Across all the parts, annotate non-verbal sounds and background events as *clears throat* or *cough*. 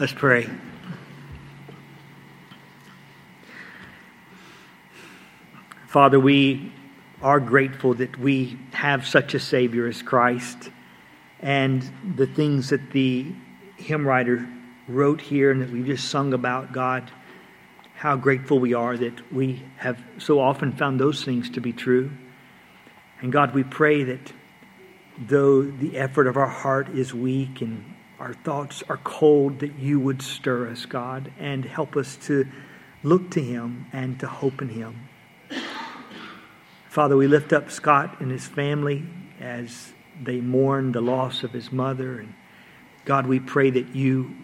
Let's pray. Father, we are grateful that we have such a Savior as Christ and the things that the hymn writer wrote here and that we just sung about, God, how grateful we are that we have so often found those things to be true. And God, we pray that though the effort of our heart is weak and our thoughts are cold, that you would stir us, God, and help us to look to Him and to hope in Him. Father, we lift up Scott and his family as they mourn the loss of his mother. And God, we pray that you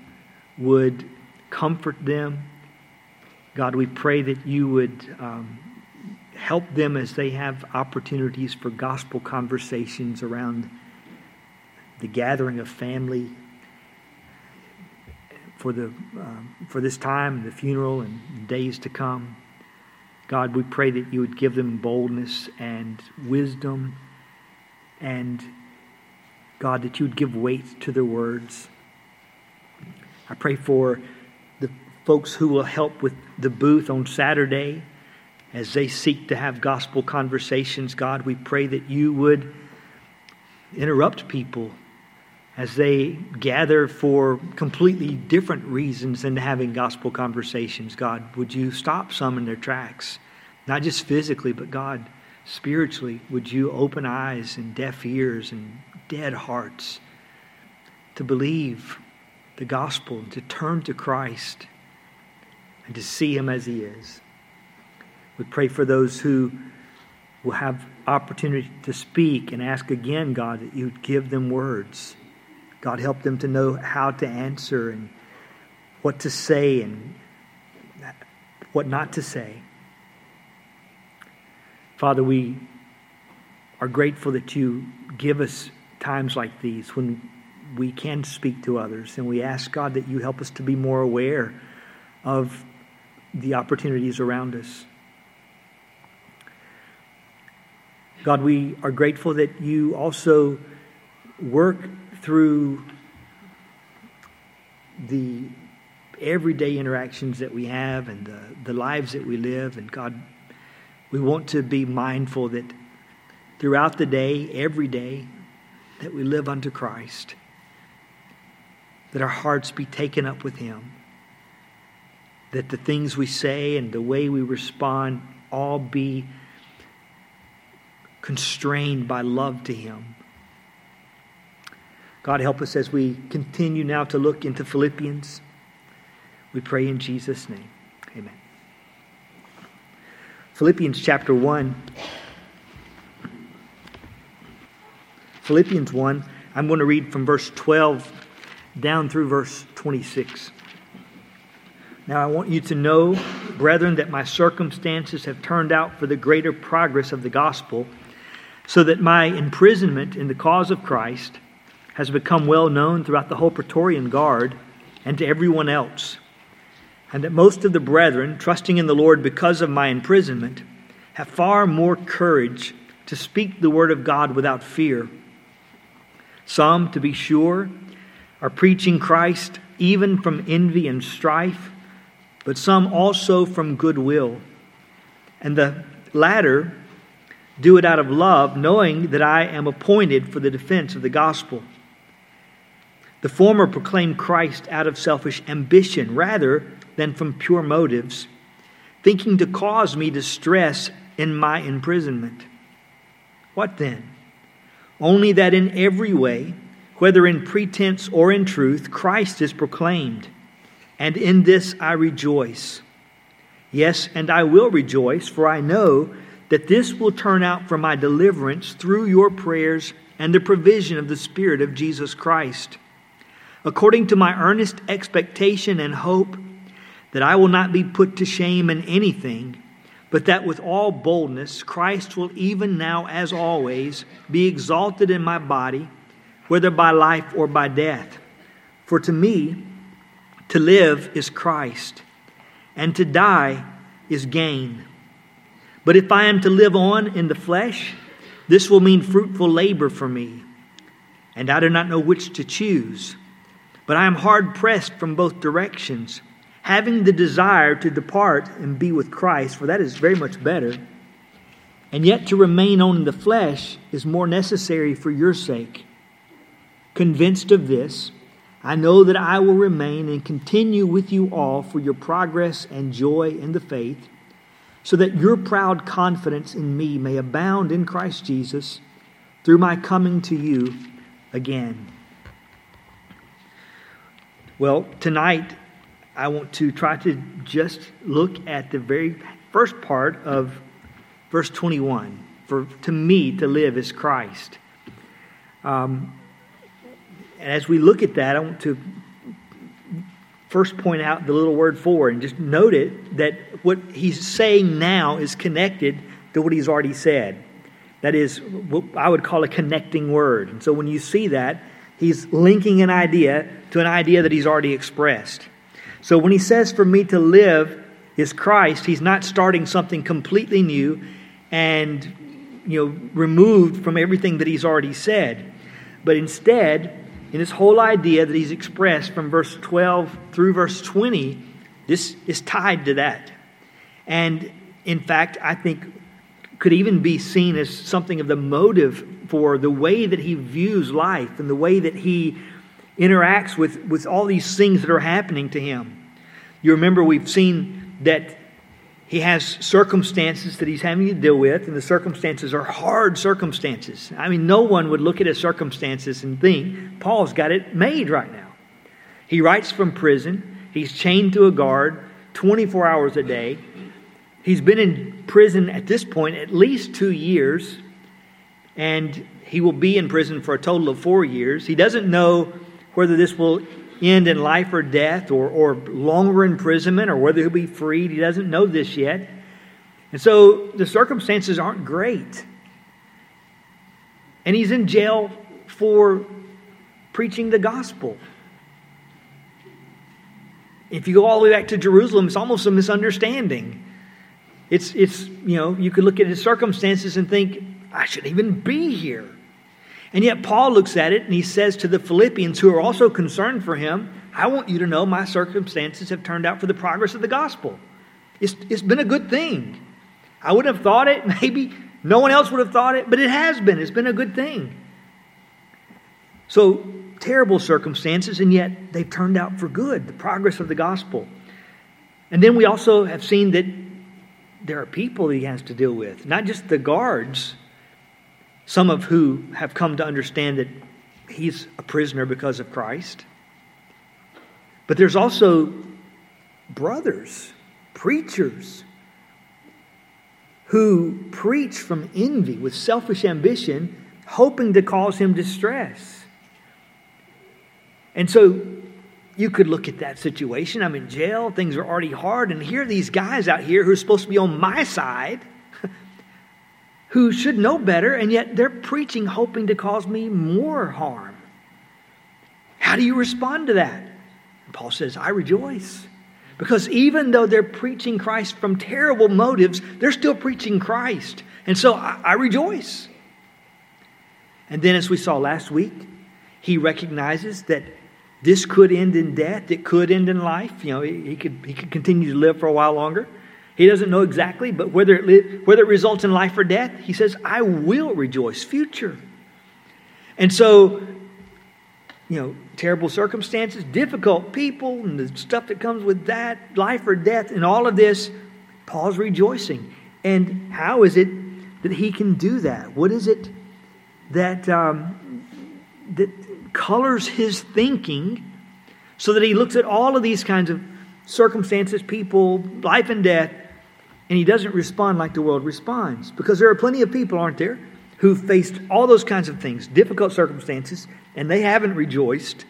would comfort them. God, we pray that you would um, help them as they have opportunities for gospel conversations around the gathering of family for, the, um, for this time, and the funeral, and days to come. God, we pray that you would give them boldness and wisdom, and God, that you would give weight to their words. I pray for the folks who will help with the booth on Saturday as they seek to have gospel conversations. God, we pray that you would interrupt people as they gather for completely different reasons than having gospel conversations. God, would you stop some in their tracks? Not just physically, but God, spiritually, would you open eyes and deaf ears and dead hearts to believe the gospel, to turn to Christ, and to see Him as He is? We pray for those who will have opportunity to speak and ask again, God, that you would give them words. God, help them to know how to answer and what to say and what not to say. Father, we are grateful that you give us times like these when we can speak to others. And we ask, God, that you help us to be more aware of the opportunities around us. God, we are grateful that you also work through the everyday interactions that we have and the, the lives that we live. And God, we want to be mindful that throughout the day, every day, that we live unto Christ, that our hearts be taken up with Him, that the things we say and the way we respond all be constrained by love to Him. God, help us as we continue now to look into Philippians. We pray in Jesus' name. Amen. Philippians chapter 1. Philippians 1, I'm going to read from verse 12 down through verse 26. Now, I want you to know, brethren, that my circumstances have turned out for the greater progress of the gospel, so that my imprisonment in the cause of Christ has become well known throughout the whole Praetorian Guard and to everyone else and that most of the brethren, trusting in the Lord because of my imprisonment, have far more courage to speak the word of God without fear. Some, to be sure, are preaching Christ even from envy and strife, but some also from goodwill. And the latter do it out of love, knowing that I am appointed for the defense of the gospel. The former proclaim Christ out of selfish ambition rather than from pure motives, thinking to cause me distress in my imprisonment. What then? Only that in every way, whether in pretense or in truth, Christ is proclaimed, and in this I rejoice. Yes, and I will rejoice, for I know that this will turn out for my deliverance through your prayers and the provision of the Spirit of Jesus Christ. According to my earnest expectation and hope, that I will not be put to shame in anything, but that with all boldness Christ will even now, as always, be exalted in my body, whether by life or by death. For to me, to live is Christ, and to die is gain. But if I am to live on in the flesh, this will mean fruitful labor for me, and I do not know which to choose. But I am hard pressed from both directions, having the desire to depart and be with Christ, for that is very much better. And yet to remain on in the flesh is more necessary for your sake. Convinced of this, I know that I will remain and continue with you all for your progress and joy in the faith, so that your proud confidence in me may abound in Christ Jesus through my coming to you again. Well, tonight I want to try to just look at the very first part of verse 21. For to me to live is Christ. Um, and as we look at that, I want to first point out the little word for and just note it that what he's saying now is connected to what he's already said. That is what I would call a connecting word. And so when you see that, he's linking an idea to an idea that he's already expressed. So when he says, For me to live is Christ, he's not starting something completely new and you know removed from everything that he's already said. But instead, in this whole idea that he's expressed from verse 12 through verse 20, this is tied to that. And in fact, I think could even be seen as something of the motive for the way that he views life and the way that he interacts with, with all these things that are happening to him. You remember we've seen that he has circumstances that he's having to deal with, and the circumstances are hard circumstances. I mean, no one would look at his circumstances and think, Paul's got it made right now. He writes from prison, he's chained to a guard 24 hours a day. He's been in prison at this point at least two years, and he will be in prison for a total of four years. He doesn't know whether this will end in life or death or, or longer imprisonment or whether he'll be freed. He doesn't know this yet. And so the circumstances aren't great. And he's in jail for preaching the gospel. If you go all the way back to Jerusalem, it's almost a misunderstanding. It's, it's, you know, you could look at his circumstances and think, I shouldn't even be here. And yet, Paul looks at it and he says to the Philippians, who are also concerned for him, I want you to know my circumstances have turned out for the progress of the gospel. It's, it's been a good thing. I wouldn't have thought it, *laughs* maybe no one else would have thought it, but it has been. It's been a good thing. So, terrible circumstances, and yet they've turned out for good, the progress of the gospel. And then we also have seen that there are people he has to deal with, not just the guards, some of who have come to understand that he's a prisoner because of Christ. But there's also brothers, preachers, who preach from envy with selfish ambition, hoping to cause him distress. And so you could look at that situation. I'm in jail, things are already hard, and here are these guys out here who are supposed to be on my side who should know better, and yet they're preaching hoping to cause me more harm. How do you respond to that? And Paul says, I rejoice. Because even though they're preaching Christ from terrible motives, they're still preaching Christ. And so I, I rejoice. And then, as we saw last week, he recognizes that this could end in death, it could end in life. You know, he, he could, he could continue to live for a while longer. He doesn't know exactly, but whether it, li- whether it results in life or death, he says, I will rejoice, future. And so, you know, terrible circumstances, difficult people, and the stuff that comes with that, life or death, and all of this, Paul's rejoicing. And how is it that he can do that? What is it that, um, that colors his thinking so that he looks at all of these kinds of circumstances, people, life and death, and he doesn't respond like the world responds. Because there are plenty of people, aren't there, who faced all those kinds of things, difficult circumstances, and they haven't rejoiced.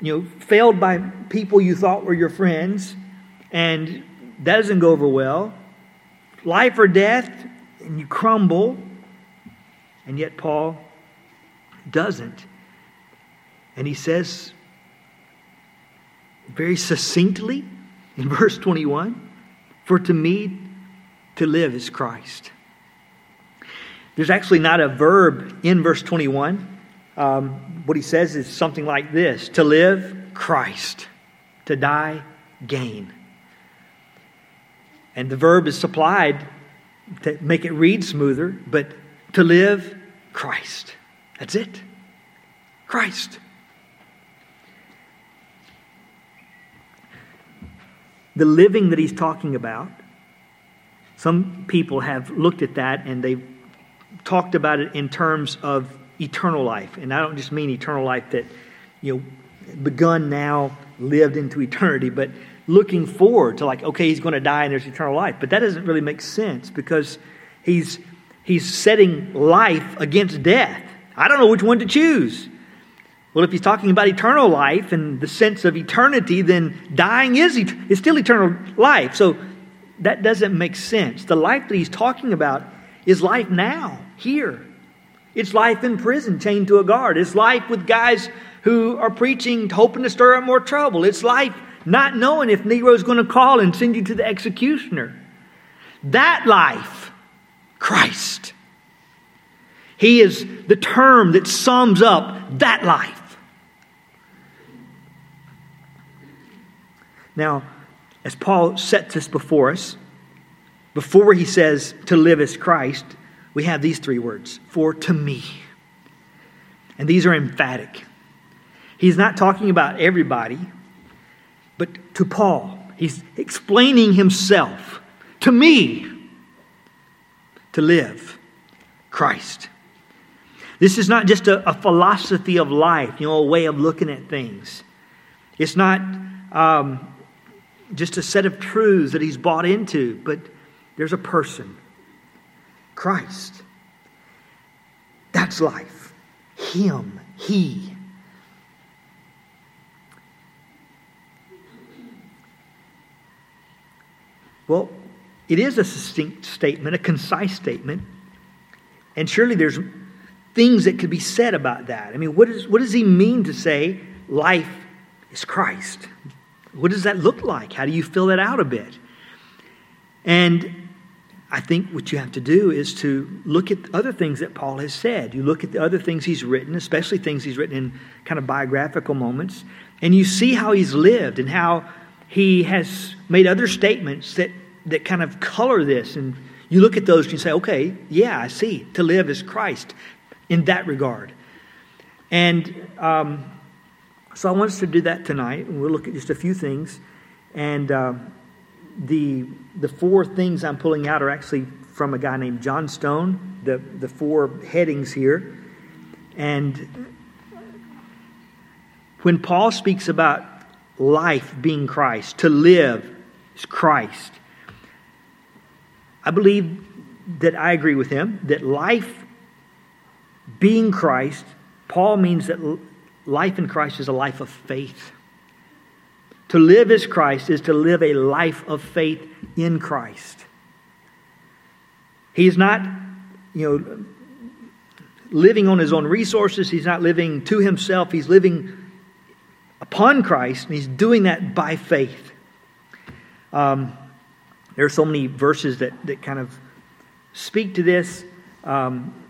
You know, failed by people you thought were your friends, and that doesn't go over well. Life or death, and you crumble. And yet, Paul doesn't. And he says very succinctly in verse 21 for to me, to live is Christ. There's actually not a verb in verse 21 um, what he says is something like this To live, Christ. To die, gain. And the verb is supplied to make it read smoother, but to live, Christ. That's it. Christ. The living that he's talking about, some people have looked at that and they've talked about it in terms of eternal life. And I don't just mean eternal life that, you know, begun now, lived into eternity, but looking forward to like, okay, he's going to die and there's eternal life. But that doesn't really make sense because he's he's setting life against death. I don't know which one to choose. Well, if he's talking about eternal life and the sense of eternity, then dying is, is still eternal life. So that doesn't make sense. The life that he's talking about is life now, here. It's life in prison, chained to a guard. It's life with guys who are preaching, hoping to stir up more trouble. It's life not knowing if Nero's going to call and send you to the executioner. That life, Christ. He is the term that sums up that life. Now, as Paul sets this before us, before he says to live as Christ, we have these three words for to me. And these are emphatic. He's not talking about everybody, but to Paul. He's explaining himself to me to live Christ. This is not just a, a, philosophy of life, you know, a way of looking at things. It's not um, just a set of truths that he's bought into, but there's a person, Christ. That's life. Him, He. Well, it is a succinct statement, a concise statement, and surely there's things that could be said about that. I mean, what, is, what does he mean to say life is Christ? What does that look like? How do you fill that out a bit? And I think what you have to do is to look at other things that Paul has said. You look at the other things he's written, especially things he's written in kind of biographical moments, and you see how he's lived and how he has made other statements that, that kind of color this. And you look at those and you say, okay, yeah, I see. To live is Christ in that regard. And um, so I want us to do that tonight. And we'll look at just a few things. And uh, the, the four things I'm pulling out are actually from a guy named John Stone, the, the four headings here. And when Paul speaks about life being Christ, to live is Christ. I believe that I agree with him that life being Christ, Paul means that life in Christ is a life of faith. To live as Christ is to live a life of faith in Christ. He's not, you know, living on his own resources. He's not living to himself. He's living upon Christ, and he's doing that by faith. Um, there are so many verses that, that kind of speak to this um,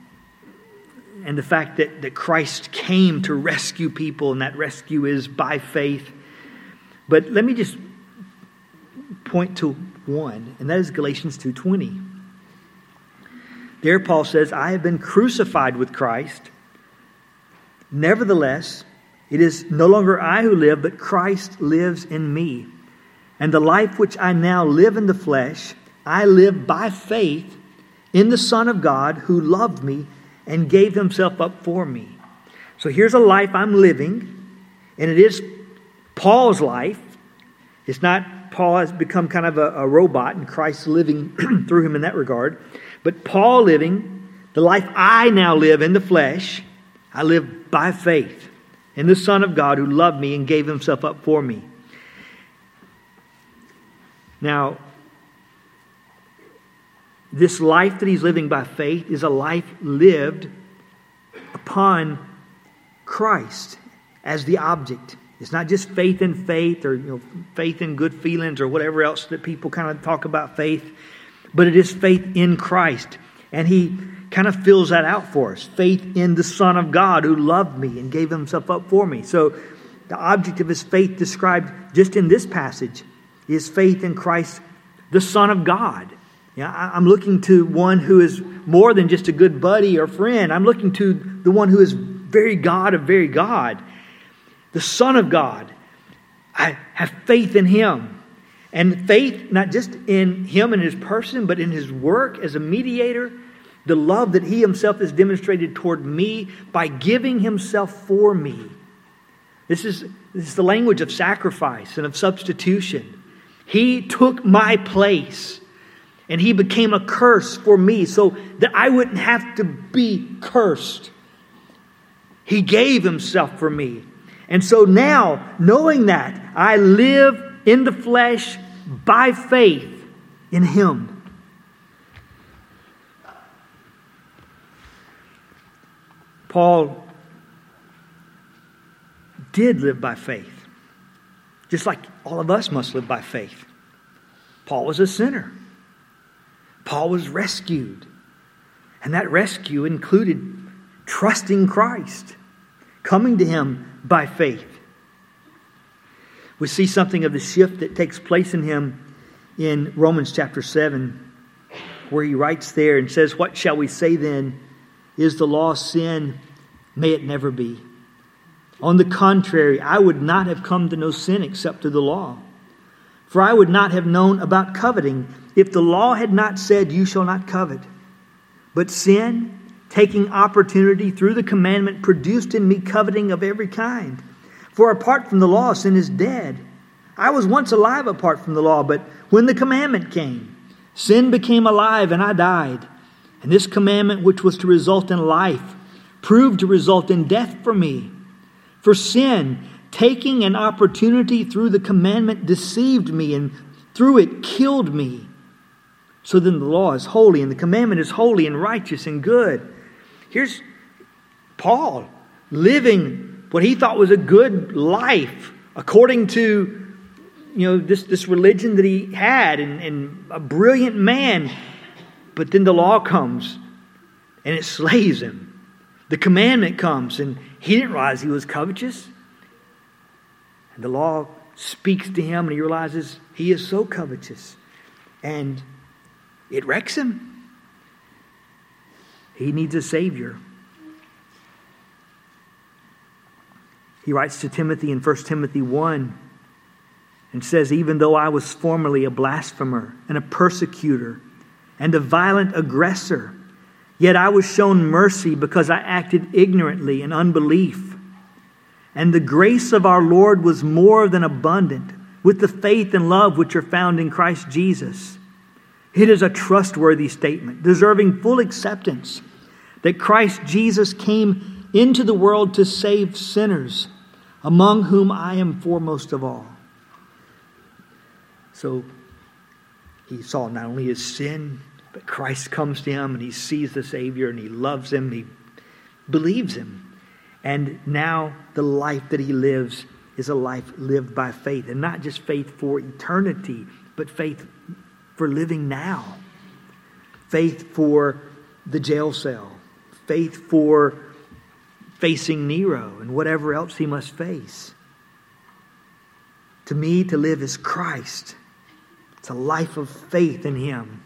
and the fact that, that Christ came to rescue people, and that rescue is by faith. But let me just point to one, and that is Galatians 2.20. There Paul says, I have been crucified with Christ. Nevertheless, it is no longer I who live, but Christ lives in me. And the life which I now live in the flesh, I live by faith in the Son of God who loved me and gave himself up for me. So here's a life I'm living, and it is Paul's life. It's not Paul has become kind of a, a robot and Christ living *clears throat* through him in that regard, but Paul living the life I now live in the flesh, I live by faith in the Son of God who loved me and gave himself up for me. Now, this life that he's living by faith is a life lived upon Christ as the object. It's not just faith in faith or you know, faith in good feelings or whatever else that people kind of talk about faith, but it is faith in Christ. And he kind of fills that out for us faith in the Son of God who loved me and gave himself up for me. So, the object of his faith described just in this passage is faith in Christ, the Son of God. Yeah, I'm looking to one who is more than just a good buddy or friend. I'm looking to the one who is very God of very God, the Son of God. I have faith in him. And faith, not just in him and his person, but in his work as a mediator, the love that he himself has demonstrated toward me by giving himself for me. This is, this is the language of sacrifice and of substitution. He took my place and he became a curse for me so that I wouldn't have to be cursed. He gave himself for me. And so now, knowing that, I live in the flesh by faith in him. Paul did live by faith, just like all of us must live by faith. Paul was a sinner. Paul was rescued. And that rescue included trusting Christ, coming to him by faith. We see something of the shift that takes place in him in Romans chapter 7, where he writes there and says, What shall we say then? Is the law sin? May it never be. On the contrary, I would not have come to know sin except through the law. For I would not have known about coveting if the law had not said, You shall not covet. But sin, taking opportunity through the commandment, produced in me coveting of every kind. For apart from the law, sin is dead. I was once alive apart from the law, but when the commandment came, sin became alive and I died. And this commandment, which was to result in life, proved to result in death for me. For sin, taking an opportunity through the commandment, deceived me, and through it killed me. So then the law is holy, and the commandment is holy and righteous and good. Here's Paul living what he thought was a good life according to you know this, this religion that he had and, and a brilliant man but then the law comes and it slays him the commandment comes and he didn't realize he was covetous and the law speaks to him and he realizes he is so covetous. And it wrecks him. He needs a Savior. He writes to Timothy in 1 Timothy 1 and says, Even though I was formerly a blasphemer and a persecutor and a violent aggressor, yet I was shown mercy because I acted ignorantly in unbelief. And the grace of our Lord was more than abundant with the faith and love which are found in Christ Jesus. It is a trustworthy statement, deserving full acceptance, that Christ Jesus came into the world to save sinners, among whom I am foremost of all. So he saw not only his sin, but Christ comes to him and he sees the Savior and he loves him, and he believes him. And now the life that he lives is a life lived by faith. And not just faith for eternity, but faith for living now. Faith for the jail cell. Faith for facing Nero and whatever else he must face. To me, to live is Christ. It's a life of faith in him.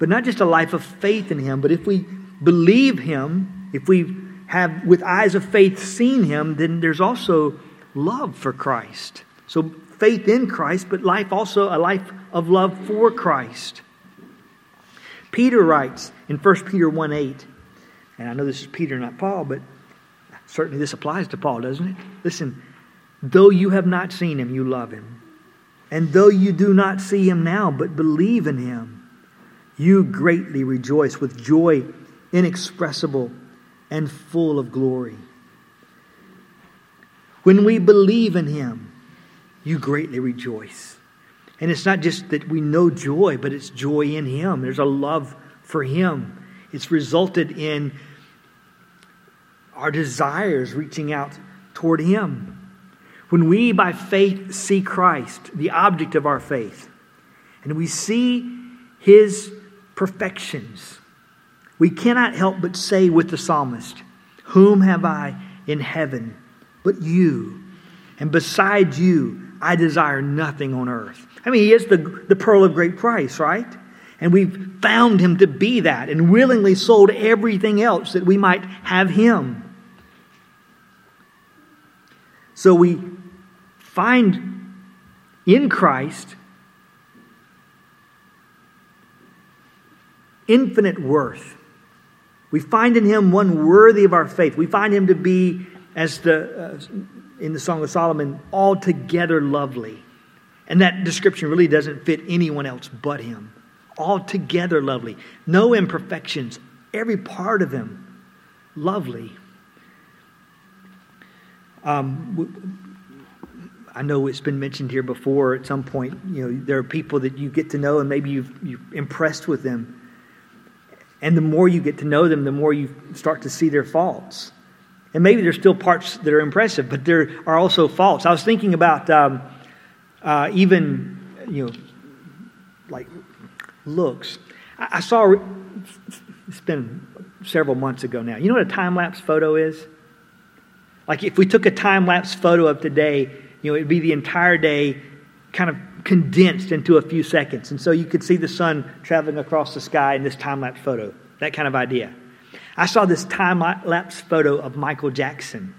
But not just a life of faith in him, but if we believe him, if we have, with eyes of faith, seen him, then there's also love for Christ. So faith in Christ, but life also a life of love for Christ. Peter writes in 1 Peter 1 8, and I know this is Peter, not Paul, but certainly this applies to Paul, doesn't it? Listen, though you have not seen him, you love him. And though you do not see him now, but believe in him, you greatly rejoice with joy inexpressible and full of glory. When we believe in Him, you greatly rejoice. And it's not just that we know joy, but it's joy in Him. There's a love for Him. It's resulted in our desires reaching out toward Him. When we, by faith, see Christ, the object of our faith, and we see His perfections, we cannot help but say with the psalmist, Whom have I in heaven but you? And besides you, I desire nothing on earth. I mean, he is the, the pearl of great price, right? And we've found him to be that and willingly sold everything else that we might have him. So we find in Christ infinite worth. We find in him one worthy of our faith. We find him to be, as the, uh, in the Song of Solomon, altogether lovely. And that description really doesn't fit anyone else but him. Altogether lovely. No imperfections. Every part of him lovely. Um, I know it's been mentioned here before at some point. You know, there are people that you get to know and maybe you've, you've impressed with them. And the more you get to know them, the more you start to see their faults. And maybe there's still parts that are impressive, but there are also faults. I was thinking about um, uh, even, you know, like looks. I, I saw, it's been several months ago now. You know what a time lapse photo is? Like if we took a time lapse photo of today, you know, it'd be the entire day kind of condensed into a few seconds. And so you could see the sun traveling across the sky in this time lapse photo. That kind of idea. I saw this time lapse photo of Michael Jackson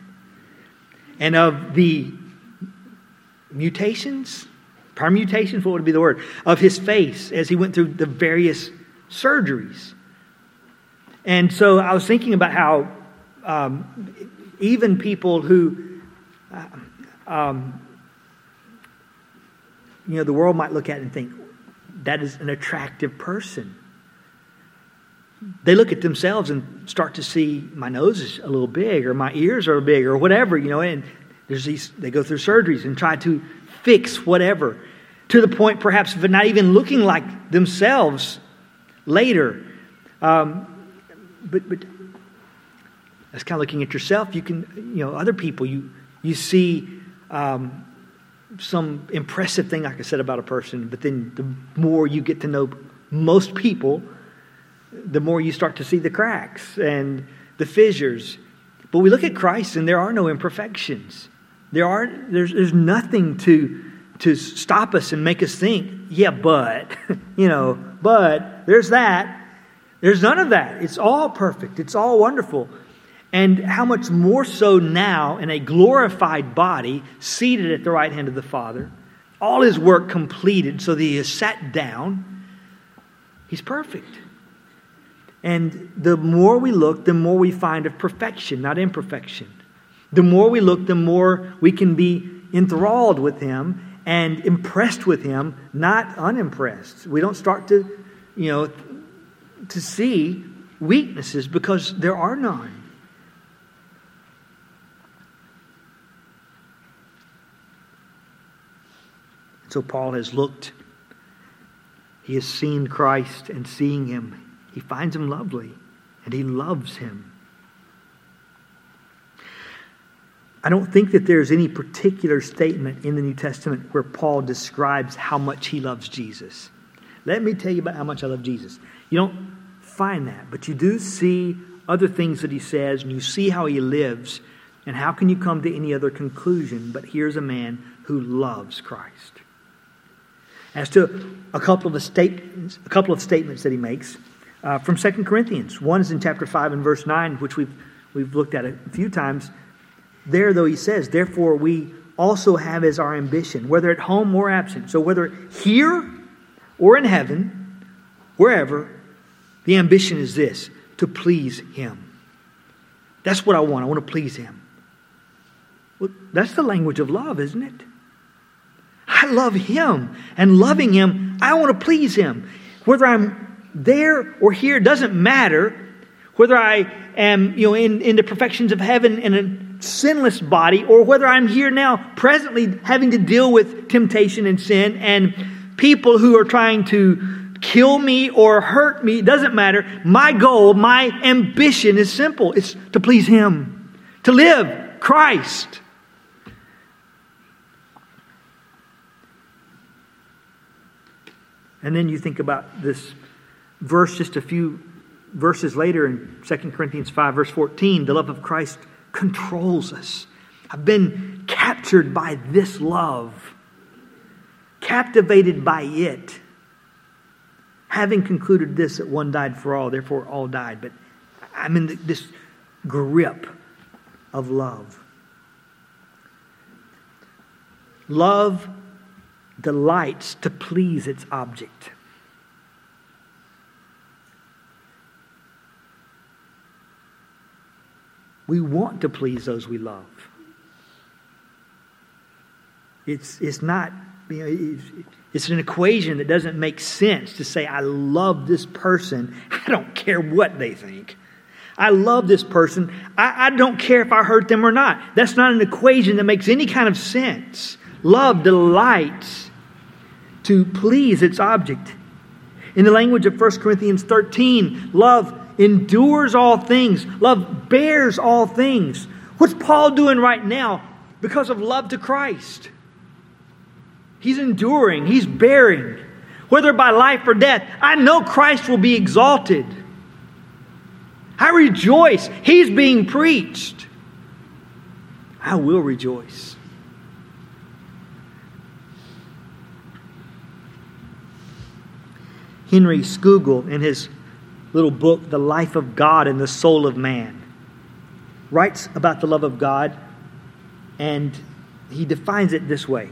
and of the mutations, permutations, what would be the word, of his face as he went through the various surgeries. And so I was thinking about how um, even people who, uh, um, you know, the world might look at and think, that is an attractive person. They look at themselves and start to see my nose is a little big, or my ears are big, or whatever, you know, and there's these, they go through surgeries and try to fix whatever to the point perhaps of not even looking like themselves later. Um, but, but that's kind of looking at yourself. You can, you know, other people, you, you see um, some impressive thing, I could say about a person, but then the more you get to know most people, the more you start to see the cracks and the fissures. But we look at Christ and there are no imperfections. There are, there's, there's nothing to, to stop us and make us think, yeah, but, *laughs* you know, but there's that. There's none of that. It's all perfect, it's all wonderful. And how much more so now in a glorified body, seated at the right hand of the Father, all his work completed so that he has sat down. He's perfect. And the more we look, the more we find of perfection, not imperfection. The more we look, the more we can be enthralled with him and impressed with him, not unimpressed. We don't start to, you know, to see weaknesses because there are none. So Paul has looked, he has seen Christ, and seeing him, he finds him lovely, and he loves him. I don't think that there's any particular statement in the New Testament where Paul describes how much he loves Jesus. Let me tell you about how much I love Jesus. You don't find that, but you do see other things that he says, and you see how he lives, and how can you come to any other conclusion but here's a man who loves Christ? As to a couple of statements, a couple of statements that he makes uh, from 2 Corinthians. One is in chapter 5 and verse 9, which we've, we've looked at a few times. There, though, he says, Therefore, we also have as our ambition, whether at home or absent. So, whether here or in heaven, wherever, the ambition is this to please him. That's what I want. I want to please him. Well, that's the language of love, isn't it? I love Him. And loving Him, I want to please Him. Whether I'm there or here doesn't matter. Whether I am you know, in, in the perfections of heaven in a sinless body, or whether I'm here now presently having to deal with temptation and sin and people who are trying to kill me or hurt me, doesn't matter. My goal, my ambition is simple it's to please Him, to live Christ. And then you think about this verse just a few verses later in 2 Corinthians 5, verse 14, the love of Christ controls us. I've been captured by this love, captivated by it. Having concluded this, that one died for all, therefore all died. But I'm in this grip of love. Love delights to please its object. We want to please those we love. It's, it's not, you know, it's an equation that doesn't make sense to say, I love this person. *laughs* I don't care what they think. I love this person. I, I don't care if I hurt them or not. That's not an equation that makes any kind of sense. Love delights to please its object. In the language of 1 Corinthians 13, love endures all things, love bears all things. What's Paul doing right now because of love to Christ? He's enduring, he's bearing. Whether by life or death, I know Christ will be exalted. I rejoice. He's being preached. I will rejoice. Henry Scougal, in his little book, The Life of God in the Soul of Man, writes about the love of God, and he defines it this way.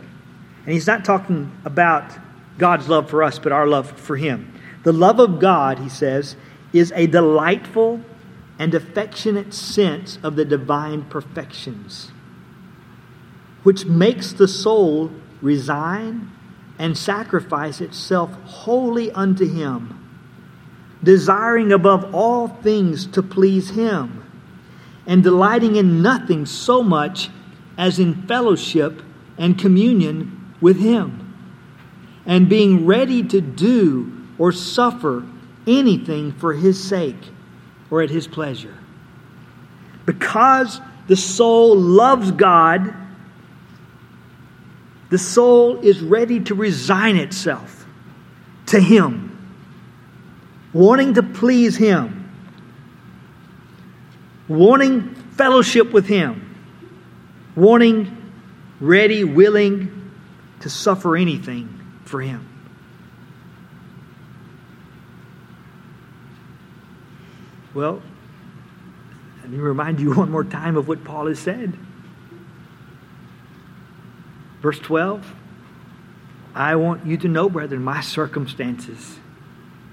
And he's not talking about God's love for us, but our love for him. The love of God, he says, is a delightful and affectionate sense of the divine perfections, which makes the soul resign and sacrifice itself wholly unto Him, desiring above all things to please Him, and delighting in nothing so much as in fellowship and communion with Him, and being ready to do or suffer anything for His sake or at His pleasure. Because the soul loves God, the soul is ready to resign itself to Him, wanting to please Him, wanting fellowship with Him, wanting, ready, willing to suffer anything for Him. Well, let me remind you one more time of what Paul has said. Verse 12 I want you to know, brethren, my circumstances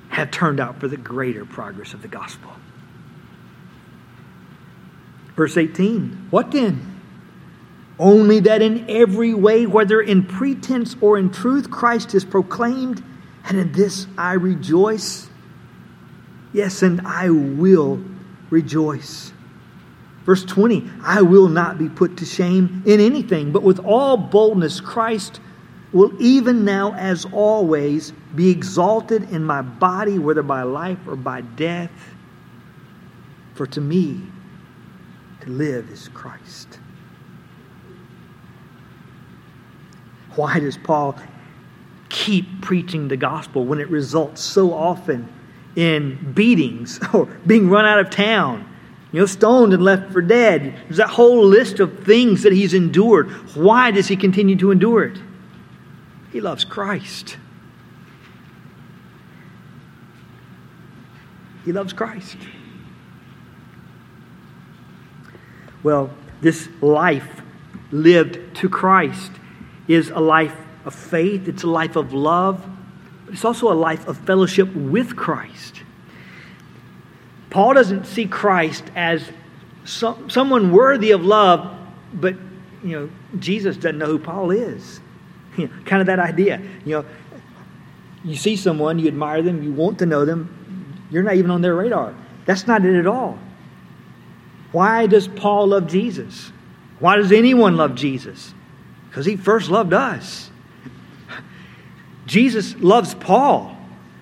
have turned out for the greater progress of the gospel. Verse 18 What then? Only that in every way, whether in pretense or in truth, Christ is proclaimed, and in this I rejoice Yes, and I will rejoice. Verse 20 I will not be put to shame in anything, but with all boldness, Christ will even now, as always, be exalted in my body, whether by life or by death. For to me, to live is Christ. Why does Paul keep preaching the gospel when it results so often in beatings *laughs* or being run out of town, you know, stoned and left for dead. There's that whole list of things that he's endured. Why does he continue to endure it? He loves Christ. He loves Christ. Well, this life lived to Christ is a life of faith, it's a life of love, but it's also a life of fellowship with Christ. Paul doesn't see Christ as some, someone worthy of love, but you know Jesus doesn't know who Paul is. *laughs* You know, kind of that idea. You know, you see someone, you admire them, you want to know them, you're not even on their radar. That's not it at all. Why does Paul love Jesus? Why does anyone love Jesus? Because he first loved us. *laughs* Jesus loves Paul.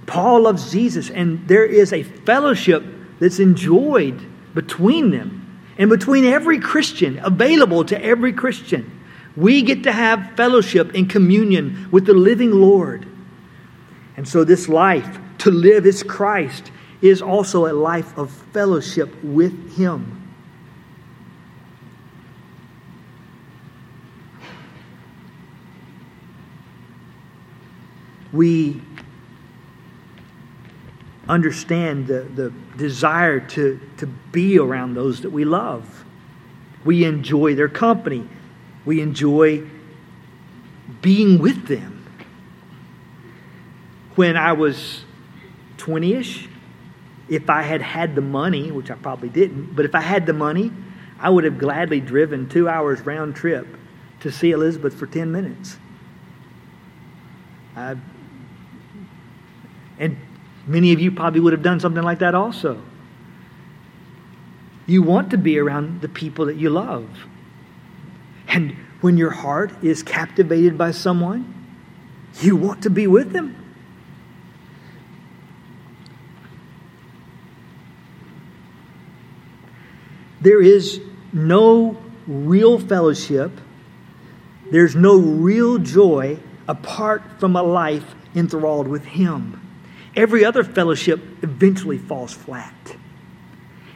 Paul loves Jesus, and there is a fellowship that's enjoyed between them and between every Christian, available to every Christian. We get to have fellowship and communion with the living Lord. And so, this life to live is Christ is also a life of fellowship with Him. We understand the, the desire to, to be around those that we love. We enjoy their company. We enjoy being with them. When I was 20 ish, if I had had the money, which I probably didn't, but if I had the money, I would have gladly driven two hours round trip to see Elizabeth for 10 minutes. I, and many of you probably would have done something like that also. You want to be around the people that you love. And when your heart is captivated by someone, you want to be with them. There is no real fellowship, there's no real joy apart from a life enthralled with Him. Every other fellowship eventually falls flat.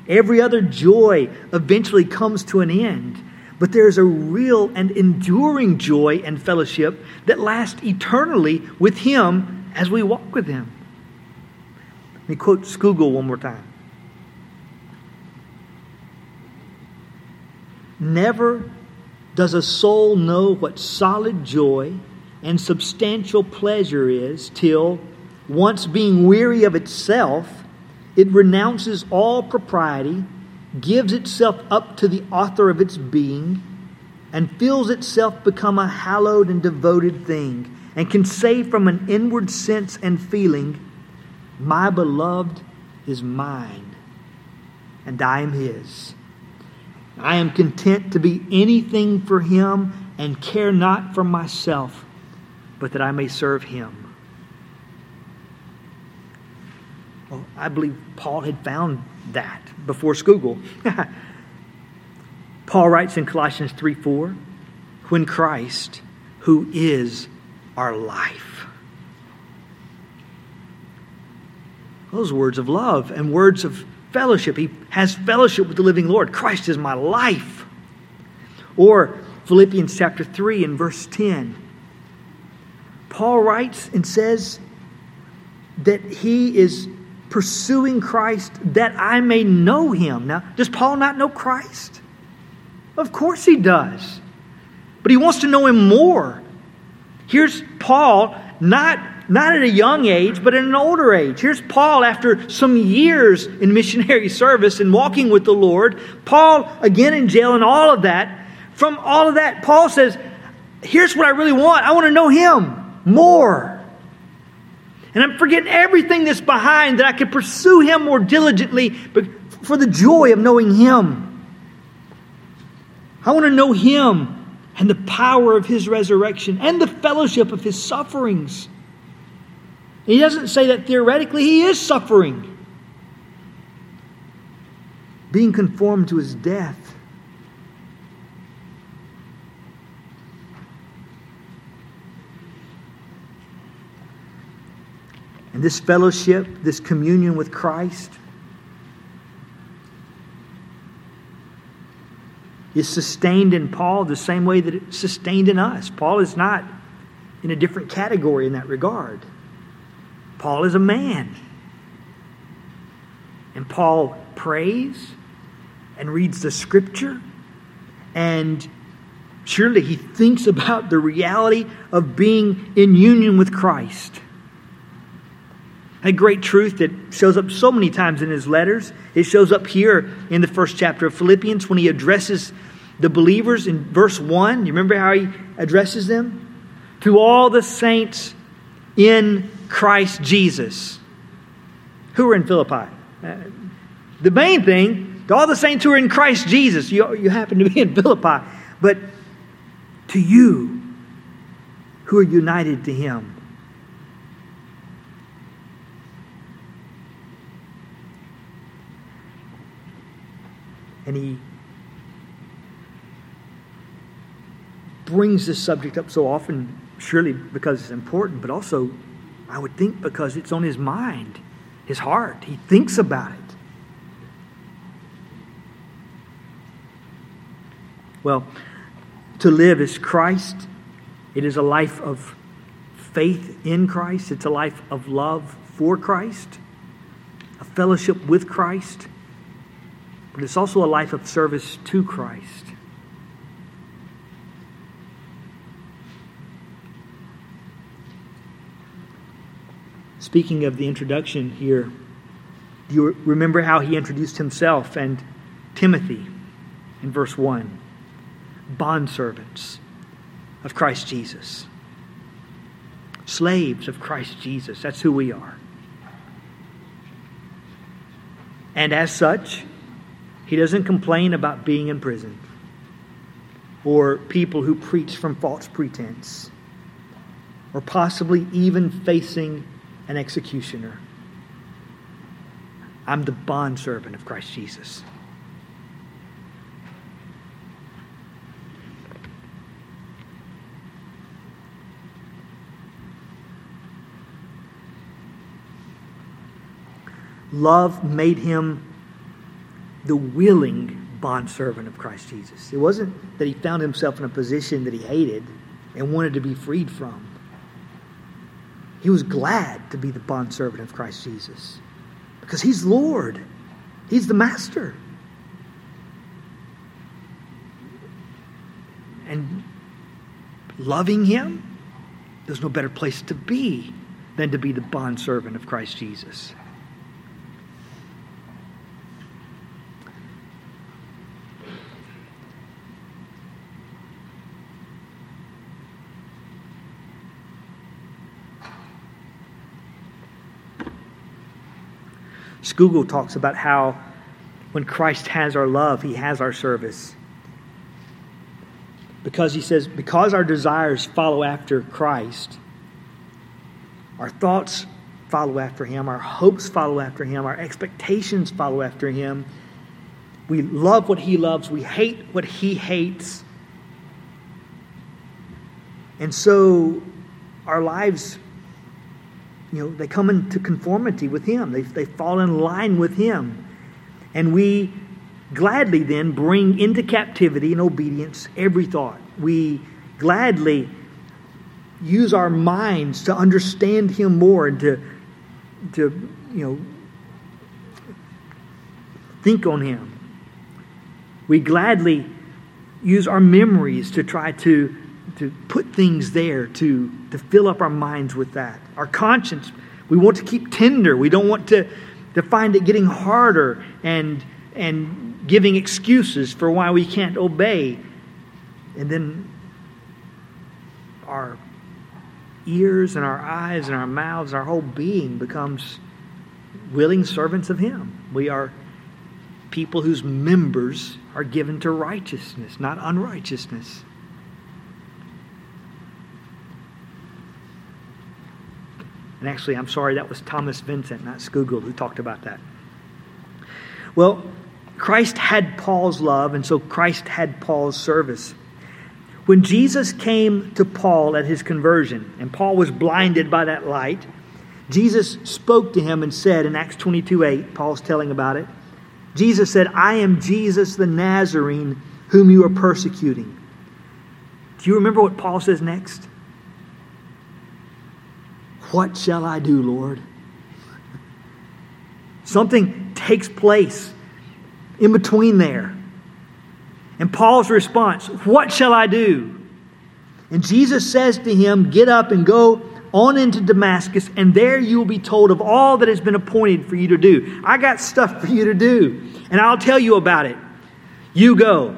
Every other joy eventually comes to an end. But there's a real and enduring joy and fellowship that lasts eternally with Him as we walk with Him. Let me quote Scougal one more time. Never does a soul know what solid joy and substantial pleasure is till, once being weary of itself, it renounces all propriety, gives itself up to the author of its being, and feels itself become a hallowed and devoted thing, and can say from an inward sense and feeling, My beloved is mine, and I am his. I am content to be anything for him and care not for myself, but that I may serve him. Well, I believe Paul had found that before Scougal. *laughs* Paul writes in Colossians 3 4, when Christ, who is our life. Those words of love and words of fellowship. He has fellowship with the living Lord. Christ is my life. Or Philippians chapter 3 and verse 10. Paul writes and says that he is pursuing Christ that I may know him. Now, does Paul not know Christ? Of course he does. But he wants to know him more. Here's Paul not not at a young age, but at an older age. Here's Paul after some years in missionary *laughs* service and walking with the Lord. Paul, again in jail and all of that. From all of that, Paul says, Here's what I really want. I want to know Him more. And I'm forgetting everything that's behind that I could pursue Him more diligently but for the joy of knowing Him. I want to know Him and the power of His resurrection and the fellowship of His sufferings. He doesn't say that theoretically, he is suffering, being conformed to his death. And this fellowship, this communion with Christ, is sustained in Paul the same way that it's sustained in us. Paul is not in a different category in that regard. Paul is a man. And Paul prays and reads the scripture, and surely he thinks about the reality of being in union with Christ. A great truth that shows up so many times in his letters. It shows up here in the first chapter of Philippians when he addresses the believers in verse 1. You remember how he addresses them? To all the saints in Christ Jesus. Who are in Philippi? Uh, the main thing, to all the saints who are in Christ Jesus, you, you happen to be in Philippi, but to you who are united to Him. And he brings this subject up so often, surely because it's important, but also I would think because it's on his mind. his heart. He thinks about it. Well, to live is Christ. It is a life of faith in Christ. It's a life of love for Christ, a fellowship with Christ, but it's also a life of service to Christ. Speaking of the introduction here, do you remember how he introduced himself and Timothy in verse 1? Bondservants of Christ Jesus, slaves of Christ Jesus. That's who we are. And as such, he doesn't complain about being in prison or people who preach from false pretense or possibly even facing an executioner. I'm the bondservant of Christ Jesus. Love made him the willing bondservant of Christ Jesus. It wasn't that he found himself in a position that he hated and wanted to be freed from. He was glad to be the bondservant of Christ Jesus because he's Lord, he's the master. And loving him, there's no better place to be than to be the bondservant of Christ Jesus. Scougal talks about how when Christ has our love, he has our service. Because he says, because our desires follow after Christ, our thoughts follow after him, our hopes follow after him, our expectations follow after him. We love what he loves, we hate what he hates. And so our lives you know, they come into conformity with Him. They, they fall in line with Him. And we gladly then bring into captivity and obedience every thought. We gladly use our minds to understand Him more and to, to you know, think on Him. We gladly use our memories to try to to put things there to, to fill up our minds with that. Our conscience, we want to keep tender. We don't want to, to find it getting harder and, and giving excuses for why we can't obey. And then our ears and our eyes and our mouths, our whole being becomes willing servants of Him. We are people whose members are given to righteousness, not unrighteousness. And actually, I'm sorry, that was Thomas Vincent, not Scougal, who talked about that. Well, Christ had Paul's love, and so Christ had Paul's service. When Jesus came to Paul at his conversion, and Paul was blinded by that light, Jesus spoke to him and said in Acts 22 8, Paul's telling about it, Jesus said, I am Jesus the Nazarene whom you are persecuting. Do you remember what Paul says next? What shall I do, Lord? Something takes place in between there. And Paul's response, What shall I do? And Jesus says to him, Get up and go on into Damascus, and there you will be told of all that has been appointed for you to do. I got stuff for you to do, and I'll tell you about it. You go.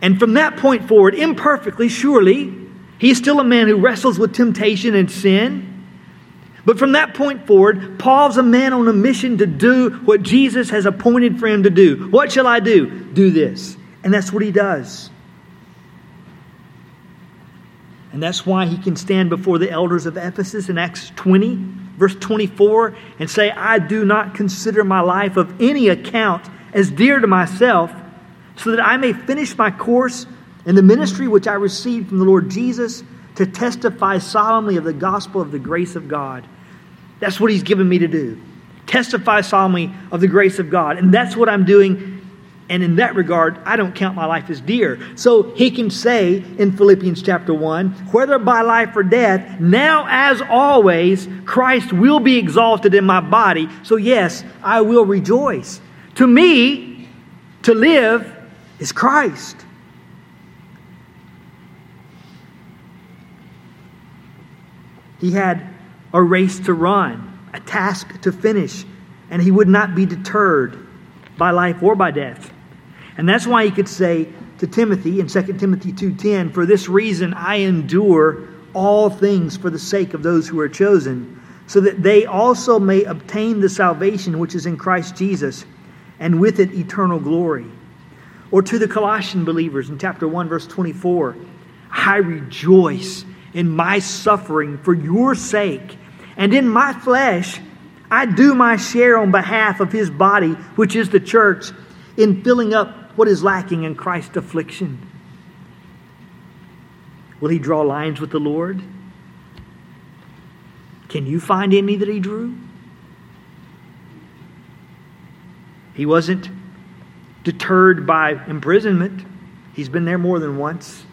And from that point forward, imperfectly, surely, he's still a man who wrestles with temptation and sin. But from that point forward, Paul's a man on a mission to do what Jesus has appointed for him to do. What shall I do? Do this. And that's what he does. And that's why he can stand before the elders of Ephesus in Acts 20, verse 24, and say, I do not consider my life of any account as dear to myself, so that I may finish my course in the ministry which I received from the Lord Jesus to testify solemnly of the gospel of the grace of God. That's what he's given me to do. testify solemnly of the grace of God. And that's what I'm doing. And in that regard, I don't count my life as dear. So he can say in Philippians chapter 1 whether by life or death, now as always, Christ will be exalted in my body. So, yes, I will rejoice. To me, to live is Christ. He had a race to run, a task to finish, and he would not be deterred by life or by death. And that's why he could say to Timothy in 2 Timothy 2:10, "For this reason I endure all things for the sake of those who are chosen, so that they also may obtain the salvation which is in Christ Jesus, and with it eternal glory." Or to the Colossian believers in chapter 1 verse 24, "I rejoice in my suffering for your sake. And in my flesh, I do my share on behalf of his body, which is the church, in filling up what is lacking in Christ's affliction. Will he draw lines with the Lord? Can you find any that he drew? He wasn't deterred by imprisonment. He's been there more than once.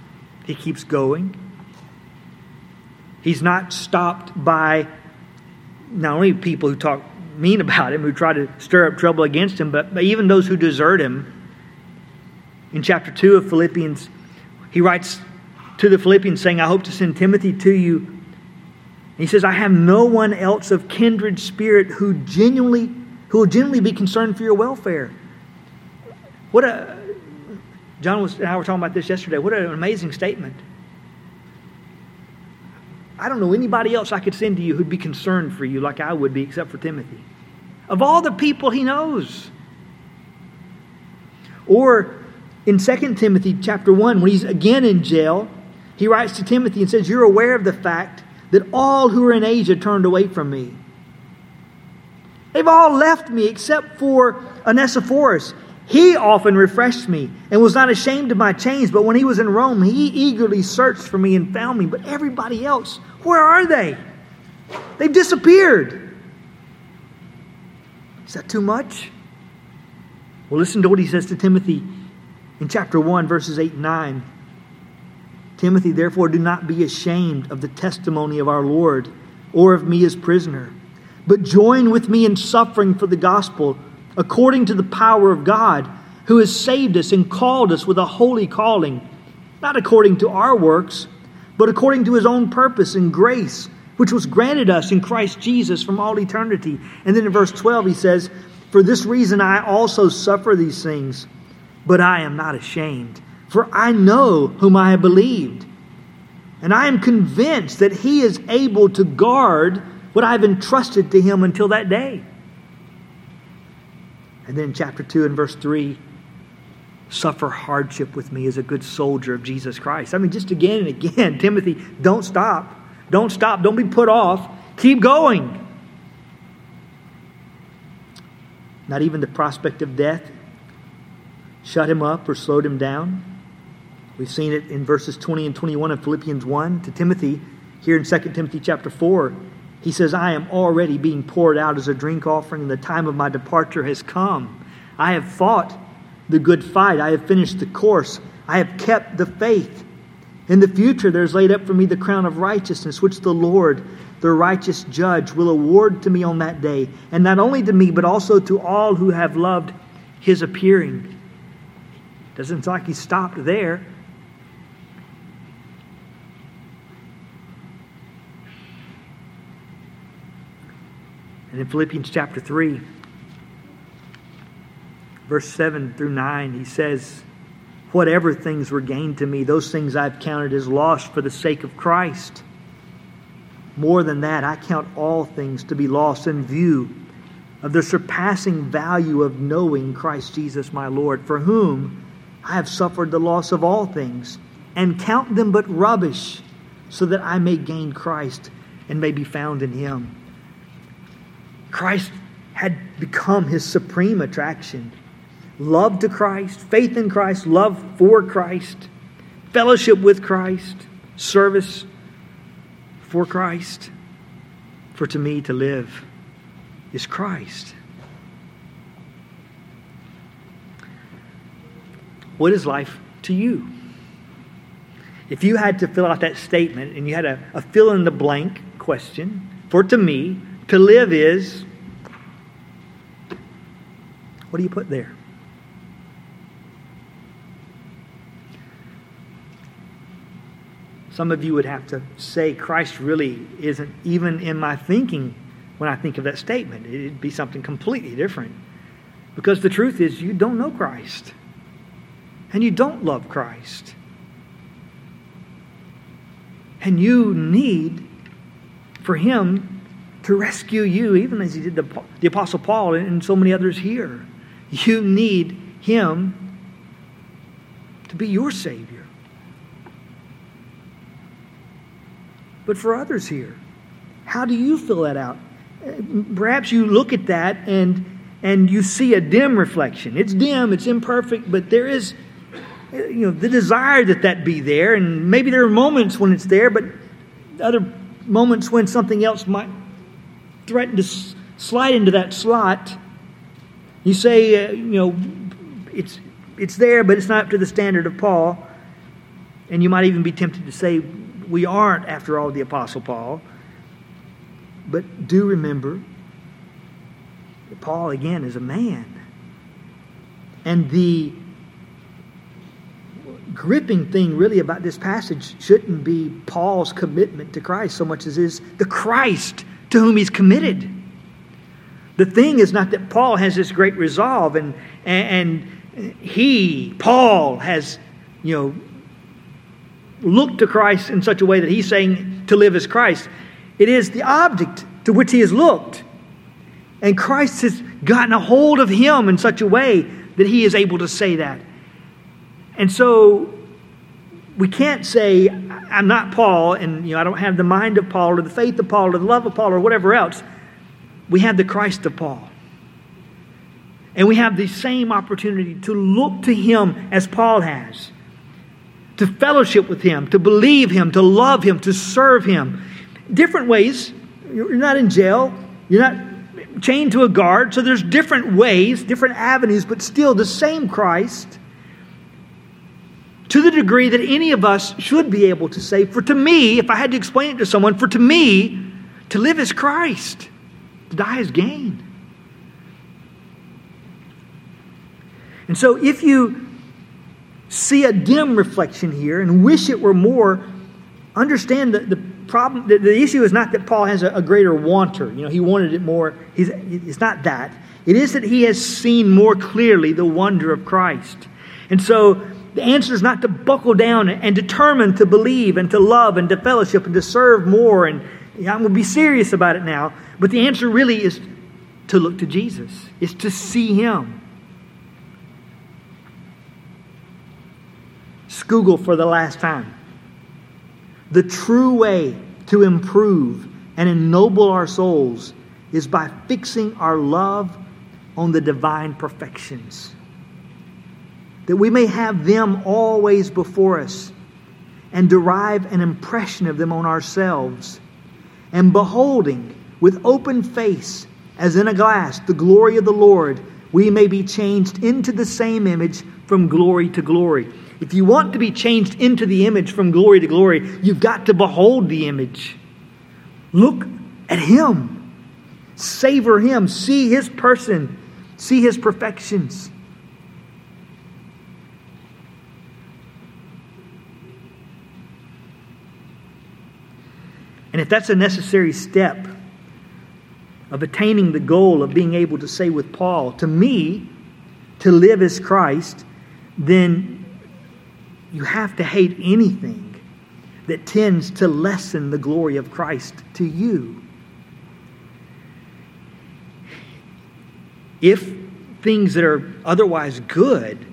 He keeps going. He's not stopped by not only people who talk mean about him, who try to stir up trouble against him, but, but even those who desert him. In chapter 2 of Philippians, he writes to the Philippians saying, I hope to send Timothy to you. He says, I have no one else of kindred spirit who genuinely who will genuinely be concerned for your welfare. What a John was and I were talking about this yesterday. What an amazing statement. I don't know anybody else I could send to you who'd be concerned for you like I would be, except for Timothy. Of all the people he knows. Or in 2 Timothy chapter 1, when he's again in jail, he writes to Timothy and says, You're aware of the fact that all who are in Asia turned away from me. They've all left me except for Onesiphorus. He often refreshed me and was not ashamed of my chains, but when he was in Rome, he eagerly searched for me and found me. But everybody else, where are they? They've disappeared. Is that too much? Well, listen to what he says to Timothy in chapter 1, verses 8 and 9. Timothy, therefore, do not be ashamed of the testimony of our Lord or of me as prisoner, but join with me in suffering for the gospel according to the power of God, who has saved us and called us with a holy calling, not according to our works, but according to his own purpose and grace, which was granted us in Christ Jesus from all eternity. And then in verse 12, he says, For this reason I also suffer these things, but I am not ashamed, for I know whom I have believed. And I am convinced that he is able to guard what I have entrusted to him until that day. And then in chapter 2 and verse 3 suffer hardship with me as a good soldier of Jesus Christ. I mean, just again and again, *laughs* Timothy, don't stop. Don't stop. Don't be put off. Keep going. Not even the prospect of death shut him up or slowed him down. We've seen it in verses 20 and 21 of Philippians 1 to Timothy. Here in 2 Timothy chapter 4, he says, I am already being poured out as a drink offering, and the time of my departure has come. I have fought the good fight. I have finished the course. I have kept the faith. In the future, there is laid up for me the crown of righteousness, which the Lord, the righteous judge, will award to me on that day. And not only to me, but also to all who have loved his appearing. Doesn't sound like he stopped there. And in Philippians chapter 3, verse 7 through 9, he says, Whatever things were gained to me, those things I've counted as lost for the sake of Christ. More than that, I count all things to be lost in view of the surpassing value of knowing Christ Jesus my Lord, for whom I have suffered the loss of all things, and count them but rubbish, so that I may gain Christ and may be found in him Christ had become his supreme attraction. Love to Christ, faith in Christ, love for Christ, fellowship with Christ, service for Christ, for to me to live is Christ. What is life to you? If you had to fill out that statement and you had a, a fill in the blank question, for to me, to live is, what do you put there? Some of you would have to say Christ really isn't even in my thinking when I think of that statement. It'd be something completely different. Because the truth is, you don't know Christ. And you don't love Christ. And you need for Him to rescue you, even as He did the, the Apostle Paul and so many others here. You need Him to be your Savior. But for others here, how do you fill that out? Perhaps you look at that and and you see a dim reflection. It's dim, it's imperfect, but there is you know the desire that that be there and maybe there are moments when it's there but other moments when something else might threaten to slide into that slot you say uh, you know it's it's there but it's not up to the standard of paul and you might even be tempted to say we aren't after all the apostle paul but do remember that paul again is a man and the gripping thing really about this passage shouldn't be Paul's commitment to Christ so much as is the Christ to whom he's committed. The thing is not that Paul has this great resolve and, and, he, Paul, has, you know, looked to Christ in such a way that he's saying to live as Christ. It is the object to which he has looked. And Christ has gotten a hold of him in such a way that he is able to say that. And so we can't say, I'm not Paul, and you know, I don't have the mind of Paul, or the faith of Paul, or the love of Paul, or whatever else. We have the Christ of Paul. And we have the same opportunity to look to him as Paul has, to fellowship with him, to believe him, to love him, to serve him. Different ways. You're not in jail, you're not chained to a guard, so there's different ways, different avenues, but still the same Christ to the degree that any of us should be able to say, for to me, if I had to explain it to someone, for to me, to live is Christ, to die is gain. And so if you see a dim reflection here and wish it were more, understand that the problem, the, the issue is not that Paul has a, a, greater wanter. You know, he wanted it more. He's, it's not that. It is that he has seen more clearly the wonder of Christ. And so the answer is not to buckle down and determine to believe and to love and to fellowship and to serve more. And I'm going to be serious about it now. But the answer really is to look to Jesus, is to see Him. Scougal for the last time. The true way to improve and ennoble our souls is by fixing our love on the divine perfections that we may have them always before us and derive an impression of them on ourselves, and beholding with open face, as in a glass, the glory of the Lord, we may be changed into the same image from glory to glory. If you want to be changed into the image from glory to glory, you've got to behold the image. Look at Him, savor Him, see His person, see His perfections. And if that's a necessary step of attaining the goal of being able to say with Paul, to me, to live as Christ, then you have to hate anything that tends to lessen the glory of Christ to you. If things that are otherwise good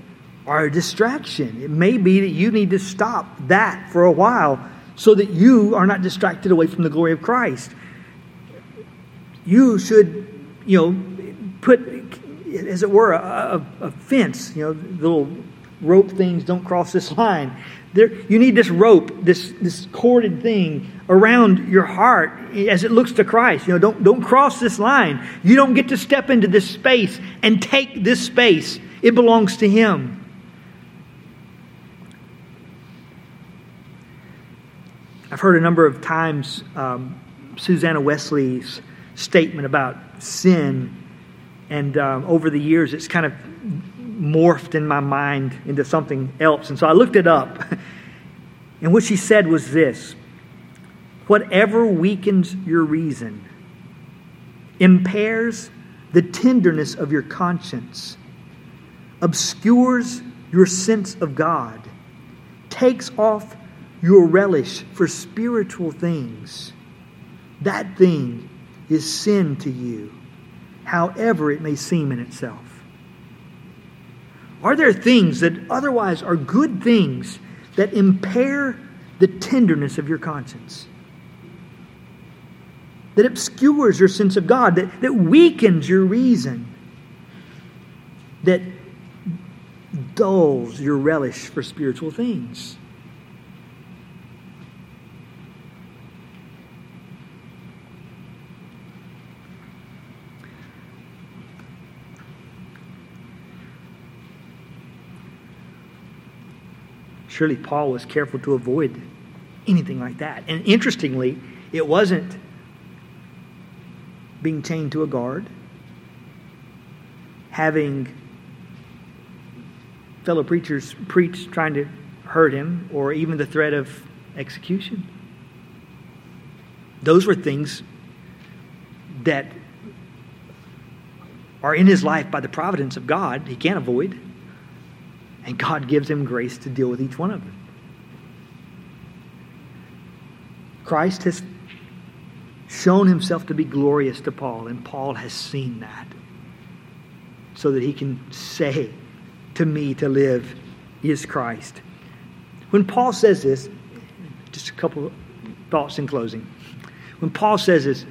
are a distraction, it may be that you need to stop that for a while so that you are not distracted away from the glory of Christ. You should, you know, put, as it were, a, a, fence, you know, the little rope things, don't cross this line. There, you need this rope, this, this corded thing around your heart as it looks to Christ. You know, don't, don't cross this line. You don't get to step into this space and take this space. It belongs to Him. I've heard a number of times um, Susanna Wesley's statement about sin, and um, over the years it's kind of morphed in my mind into something else. And so I looked it up. *laughs* And what she said was this Whatever weakens your reason, impairs the tenderness of your conscience, obscures your sense of God, takes off your relish for spiritual things, that thing is sin to you, however it may seem in itself. Are there things that otherwise are good things that impair the tenderness of your conscience? That obscures your sense of God, that, that weakens your reason, that dulls your relish for spiritual things. Surely Paul was careful to avoid anything like that. And interestingly, it wasn't being chained to a guard, having fellow preachers preach trying to hurt him, or even the threat of execution. Those were things that are in his life by the providence of God, he can't avoid. And God gives him grace to deal with each one of them. Christ has shown himself to be glorious to Paul, and Paul has seen that. So that he can say, To me, to live is Christ. When Paul says this, just a couple thoughts in closing. When Paul says this,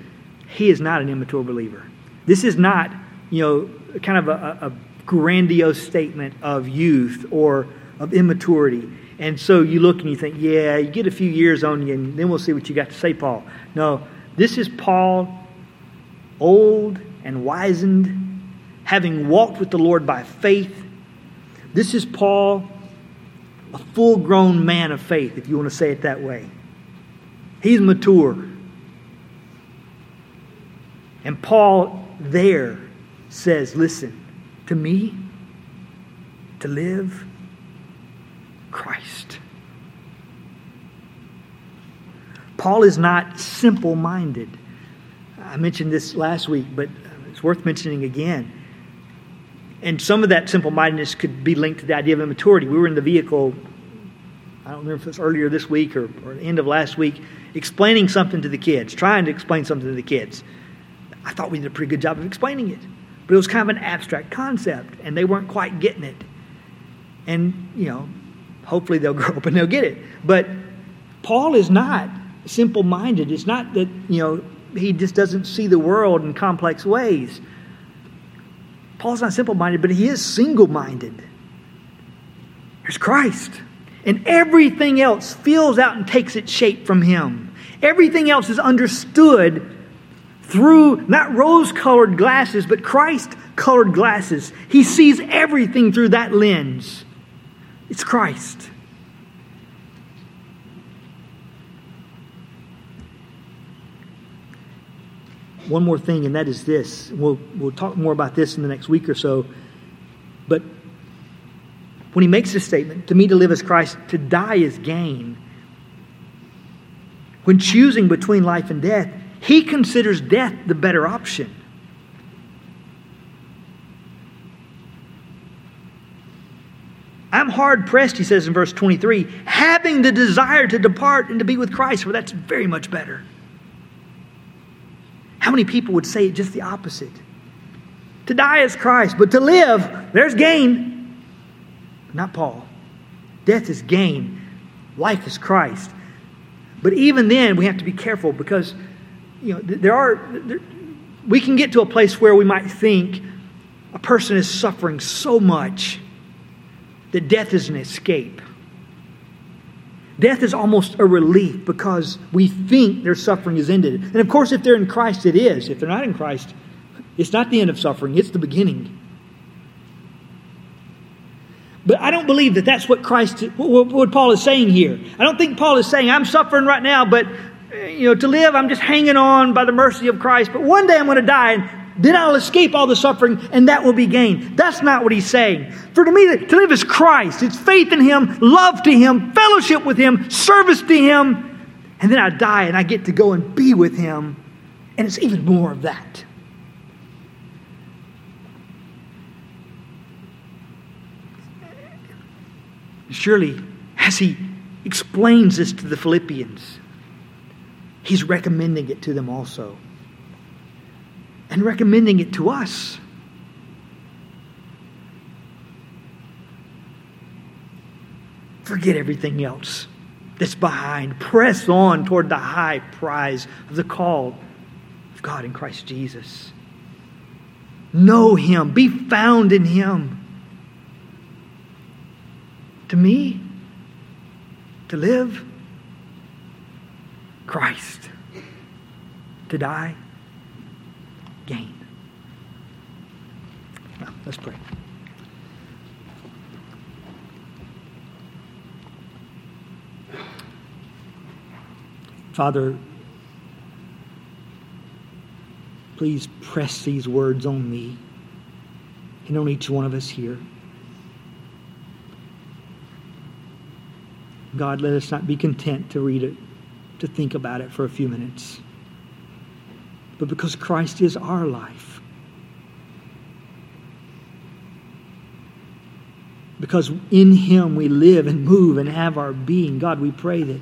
he is not an immature believer. This is not, you know, kind of a, a grandiose statement of youth or of immaturity. And so you look and you think, yeah, you get a few years on you, and then we'll see what you got to say, Paul. No, this is Paul, old and wizened, having walked with the Lord by faith. This is Paul, a full grown man of faith, if you want to say it that way. He's mature. And Paul there says, listen, to me to live Christ. Paul is not simple minded. I mentioned this last week, but it's worth mentioning again. And some of that simple mindedness could be linked to the idea of immaturity. We were in the vehicle, I don't remember if it was earlier this week or, or the end of last week, explaining something to the kids, trying to explain something to the kids. I thought we did a pretty good job of explaining it. But it was kind of an abstract concept, and they weren't quite getting it. And, you know, hopefully they'll *laughs* grow up and they'll get it. But Paul is not simple minded. It's not that, you know, he just doesn't see the world in complex ways. Paul's not simple minded, but he is single minded. There's Christ. And everything else fills out and takes its shape from him. Everything else is understood through not rose colored glasses, but Christ colored glasses. He sees everything through that lens. It's Christ. One more thing, and that is this. We'll, we'll talk more about this in the next week or so. But when he makes this statement, to me to live as Christ, to die is gain. When choosing between life and death, he considers death the better option. I'm hard pressed, he says in verse 23, having the desire to depart and to be with Christ, for that's very much better. How many people would say just the opposite? To die is Christ, but to live, there's gain. Not Paul. Death is gain, life is Christ. But even then, we have to be careful because you know, there are, there, we can get to a place where we might think a person is suffering so much that death is an escape. Death is almost a relief because we think their suffering is ended. And of course, if they're in Christ, it is. If they're not in Christ, it's not the end of suffering, it's the beginning. But I don't believe that that's what Christ, what Paul is saying here. I don't think Paul is saying, I'm suffering right now, but you know, to live, I'm just hanging on by the mercy of Christ. But one day I'm going to die, and then I'll escape all the suffering, and that will be gain. That's not what he's saying. For to me, to live is Christ. It's faith in Him, love to Him, fellowship with Him, service to Him. And then I die, and I get to go and be with Him. And it's even more of that. Surely, as he explains this to the Philippians, he's recommending it to them also. And recommending it to us. Forget everything else that's behind. Press on toward the high prize of the call of God in Christ Jesus. Know Him, be found in Him to me to live Christ, to die gain. Well, let's pray. Father, please press these words on me and on each one of us here. God, let us not be content to read it, to think about it for a few minutes, but because Christ is our life. Because in Him we live and move and have our being. God, we pray that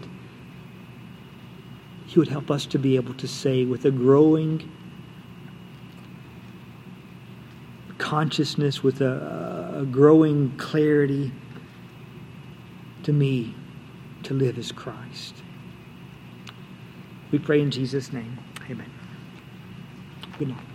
He would help us to be able to say with a growing consciousness, with a, a growing clarity to me to live as Christ. We pray in Jesus' name. Amen. Good night.